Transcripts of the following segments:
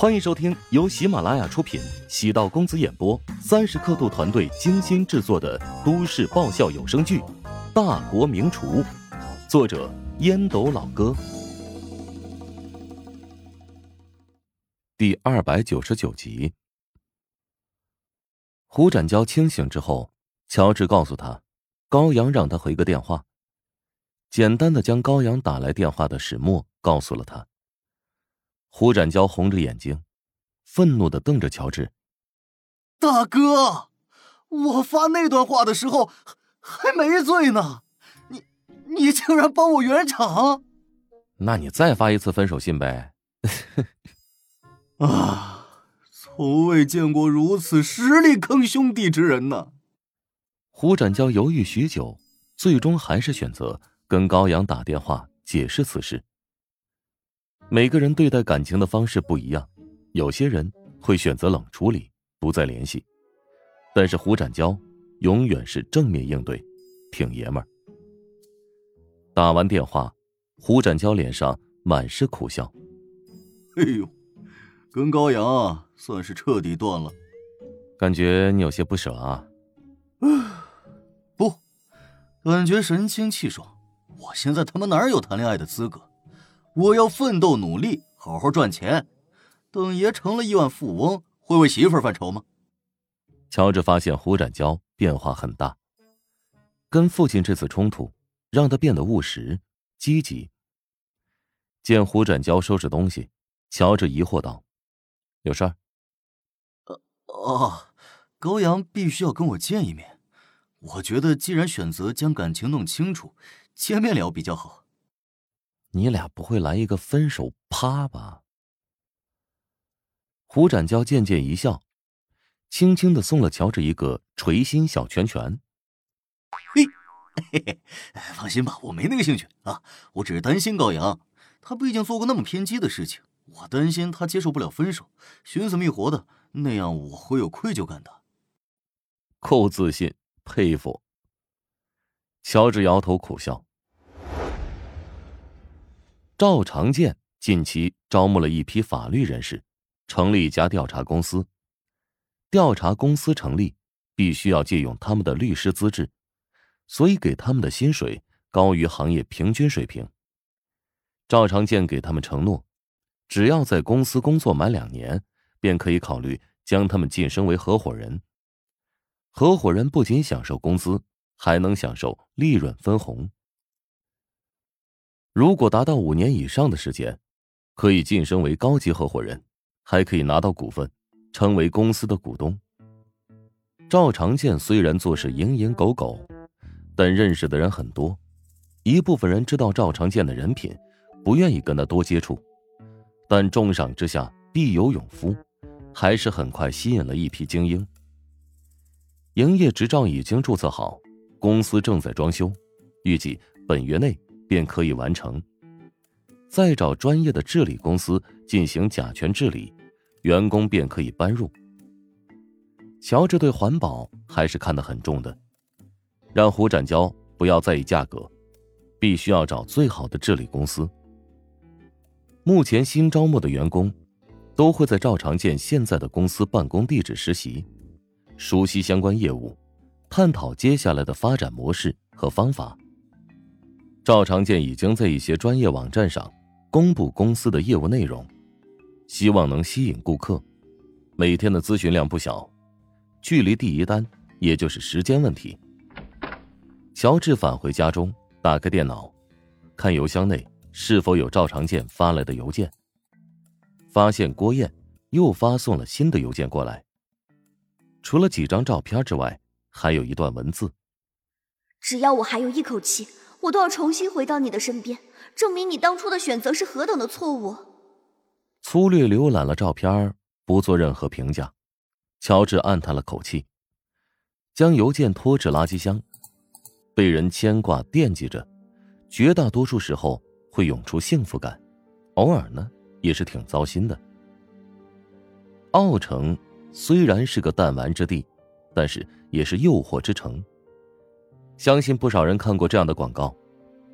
欢迎收听由喜马拉雅出品、喜道公子演播、三十刻度团队精心制作的都市爆笑有声剧《大国名厨》，作者烟斗老哥，第二百九十九集。胡展娇清醒之后，乔治告诉他，高阳让他回个电话，简单的将高阳打来电话的始末告诉了他。胡展娇红着眼睛，愤怒的瞪着乔治：“大哥，我发那段话的时候还没醉呢，你你竟然帮我圆场？那你再发一次分手信呗！”啊。从未见过如此实力坑兄弟之人呢。胡展娇犹豫许久，最终还是选择跟高阳打电话解释此事。每个人对待感情的方式不一样，有些人会选择冷处理，不再联系。但是胡展娇永远是正面应对，挺爷们儿。打完电话，胡展娇脸上满是苦笑。哎呦，跟高阳。算是彻底断了，感觉你有些不舍啊。不，感觉神清气爽。我现在他妈哪有谈恋爱的资格？我要奋斗努力，好好赚钱。等爷成了亿万富翁，会为媳妇儿犯愁吗？乔治发现胡展娇变化很大，跟父亲这次冲突让他变得务实、积极。见胡展娇收拾东西，乔治疑惑道：“有事儿？”哦，高阳必须要跟我见一面。我觉得，既然选择将感情弄清楚，见面聊比较好。你俩不会来一个分手趴吧？胡展娇渐渐一笑，轻轻的送了乔治一个捶心小拳拳。嘿，嘿嘿，放心吧，我没那个兴趣啊。我只是担心高阳，他毕竟做过那么偏激的事情，我担心他接受不了分手，寻死觅活的。那样我会有愧疚感的。够自信，佩服。乔治摇头苦笑。赵长健近期招募了一批法律人士，成立一家调查公司。调查公司成立，必须要借用他们的律师资质，所以给他们的薪水高于行业平均水平。赵长健给他们承诺，只要在公司工作满两年。便可以考虑将他们晋升为合伙人。合伙人不仅享受工资，还能享受利润分红。如果达到五年以上的时间，可以晋升为高级合伙人，还可以拿到股份，成为公司的股东。赵长健虽然做事蝇营狗苟，但认识的人很多，一部分人知道赵长健的人品，不愿意跟他多接触，但重赏之下必有勇夫。还是很快吸引了一批精英。营业执照已经注册好，公司正在装修，预计本月内便可以完成。再找专业的治理公司进行甲醛治理，员工便可以搬入。乔治对环保还是看得很重的，让胡展娇不要在意价格，必须要找最好的治理公司。目前新招募的员工。都会在赵长健现在的公司办公地址实习，熟悉相关业务，探讨接下来的发展模式和方法。赵长健已经在一些专业网站上公布公司的业务内容，希望能吸引顾客。每天的咨询量不小，距离第一单也就是时间问题。乔治返回家中，打开电脑，看邮箱内是否有赵长健发来的邮件。发现郭燕又发送了新的邮件过来，除了几张照片之外，还有一段文字：“只要我还有一口气，我都要重新回到你的身边，证明你当初的选择是何等的错误。”粗略浏览了照片，不做任何评价。乔治暗叹了口气，将邮件拖至垃圾箱。被人牵挂惦记着，绝大多数时候会涌出幸福感，偶尔呢。也是挺糟心的。奥城虽然是个弹丸之地，但是也是诱惑之城。相信不少人看过这样的广告：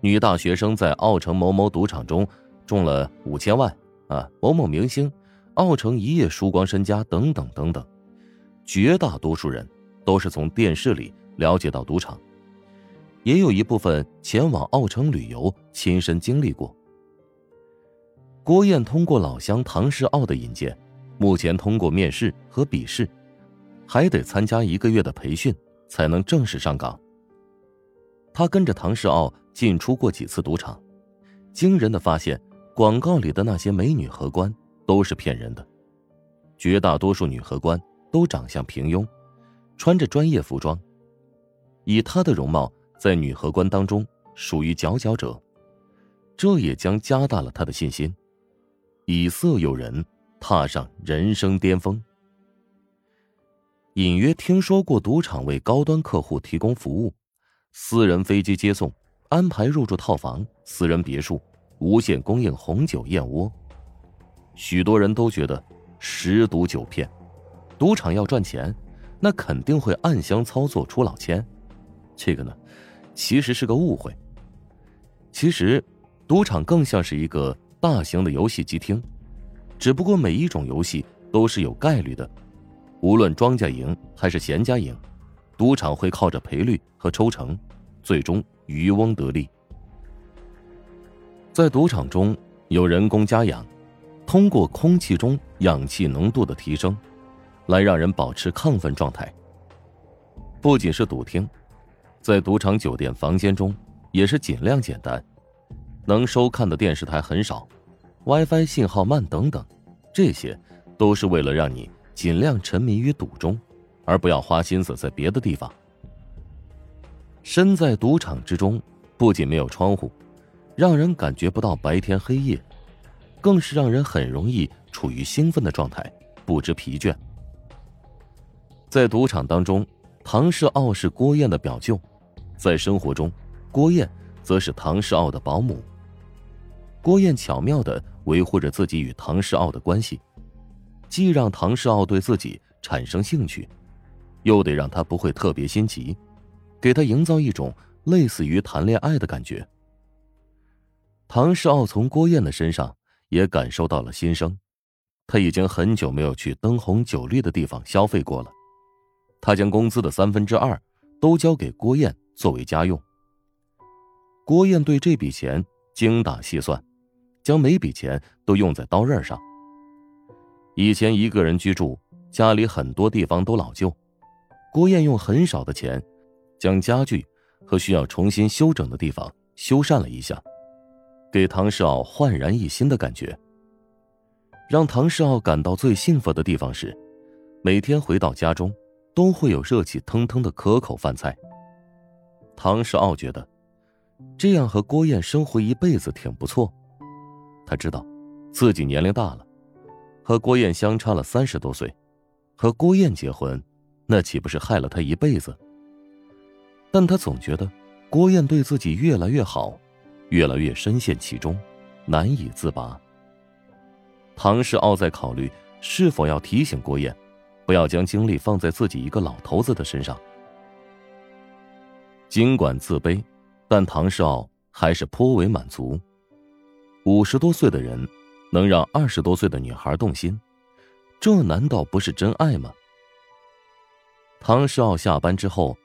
女大学生在奥城某某赌场中中了五千万啊！某某明星奥城一夜输光身家等等等等，绝大多数人都是从电视里了解到赌场，也有一部分前往奥城旅游，亲身经历过。郭燕通过老乡唐世奥的引荐，目前通过面试和笔试，还得参加一个月的培训，才能正式上岗。他跟着唐世奥进出过几次赌场，惊人的发现，广告里的那些美女荷官都是骗人的，绝大多数女荷官都长相平庸，穿着专业服装，以她的容貌，在女荷官当中属于佼佼者，这也将加大了他的信心。以色诱人，踏上人生巅峰。隐约听说过赌场为高端客户提供服务，私人飞机接送，安排入住套房、私人别墅，无限供应红酒燕窝。许多人都觉得十赌九骗，赌场要赚钱，那肯定会暗箱操作出老千。这个呢，其实是个误会。其实，赌场更像是一个。大型的游戏机厅，只不过每一种游戏都是有概率的，无论庄家赢还是闲家赢，赌场会靠着赔率和抽成，最终渔翁得利。在赌场中有人工加氧，通过空气中氧气浓度的提升，来让人保持亢奋状态。不仅是赌厅，在赌场酒店房间中也是尽量简单。能收看的电视台很少，WiFi 信号慢等等，这些都是为了让你尽量沉迷于赌中，而不要花心思在别的地方。身在赌场之中，不仅没有窗户，让人感觉不到白天黑夜，更是让人很容易处于兴奋的状态，不知疲倦。在赌场当中，唐世傲是郭燕的表舅，在生活中，郭燕则是唐世傲的保姆。郭燕巧妙的维护着自己与唐世傲的关系，既让唐世傲对自己产生兴趣，又得让他不会特别心急，给他营造一种类似于谈恋爱的感觉。唐世傲从郭燕的身上也感受到了心声，他已经很久没有去灯红酒绿的地方消费过了，他将工资的三分之二都交给郭燕作为家用。郭燕对这笔钱精打细算。将每笔钱都用在刀刃上。以前一个人居住，家里很多地方都老旧，郭燕用很少的钱，将家具和需要重新修整的地方修缮了一下，给唐世傲焕然一新的感觉。让唐世傲感到最幸福的地方是，每天回到家中，都会有热气腾腾的可口饭菜。唐世傲觉得，这样和郭燕生活一辈子挺不错。他知道，自己年龄大了，和郭燕相差了三十多岁，和郭燕结婚，那岂不是害了他一辈子？但他总觉得，郭燕对自己越来越好，越来越深陷其中，难以自拔。唐世傲在考虑是否要提醒郭燕，不要将精力放在自己一个老头子的身上。尽管自卑，但唐世傲还是颇为满足。五十多岁的人，能让二十多岁的女孩动心，这难道不是真爱吗？唐世傲下班之后，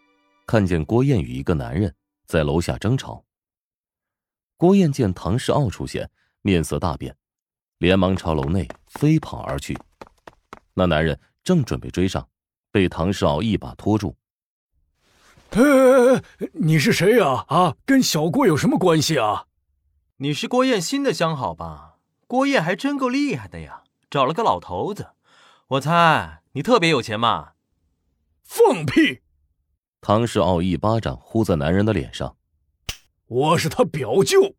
看见郭燕与一个男人在楼下争吵。郭燕见唐世傲出现，面色大变，连忙朝楼内飞跑而去。那男人正准备追上，被唐世傲一把拖住。“哎哎哎，你是谁呀？啊，跟小郭有什么关系啊？”你是郭燕新的相好吧？郭燕还真够厉害的呀，找了个老头子。我猜你特别有钱嘛？放屁！唐世傲一巴掌呼在男人的脸上。我是他表舅。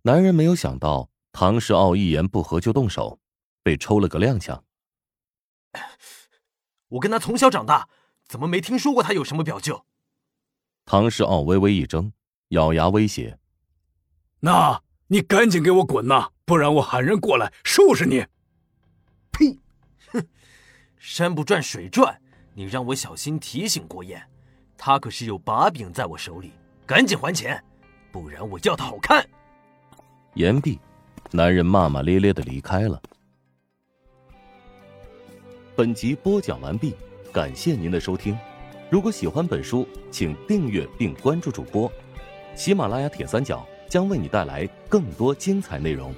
男人没有想到唐世傲一言不合就动手，被抽了个踉跄。我跟他从小长大，怎么没听说过他有什么表舅？唐世傲微微一怔，咬牙威胁。那你赶紧给我滚呐，不然我喊人过来收拾你！呸！哼，山不转水转，你让我小心提醒郭燕，他可是有把柄在我手里，赶紧还钱，不然我要他好看！言毕，男人骂骂咧咧的离开了。本集播讲完毕，感谢您的收听。如果喜欢本书，请订阅并关注主播。喜马拉雅铁三角将为你带来更多精彩内容。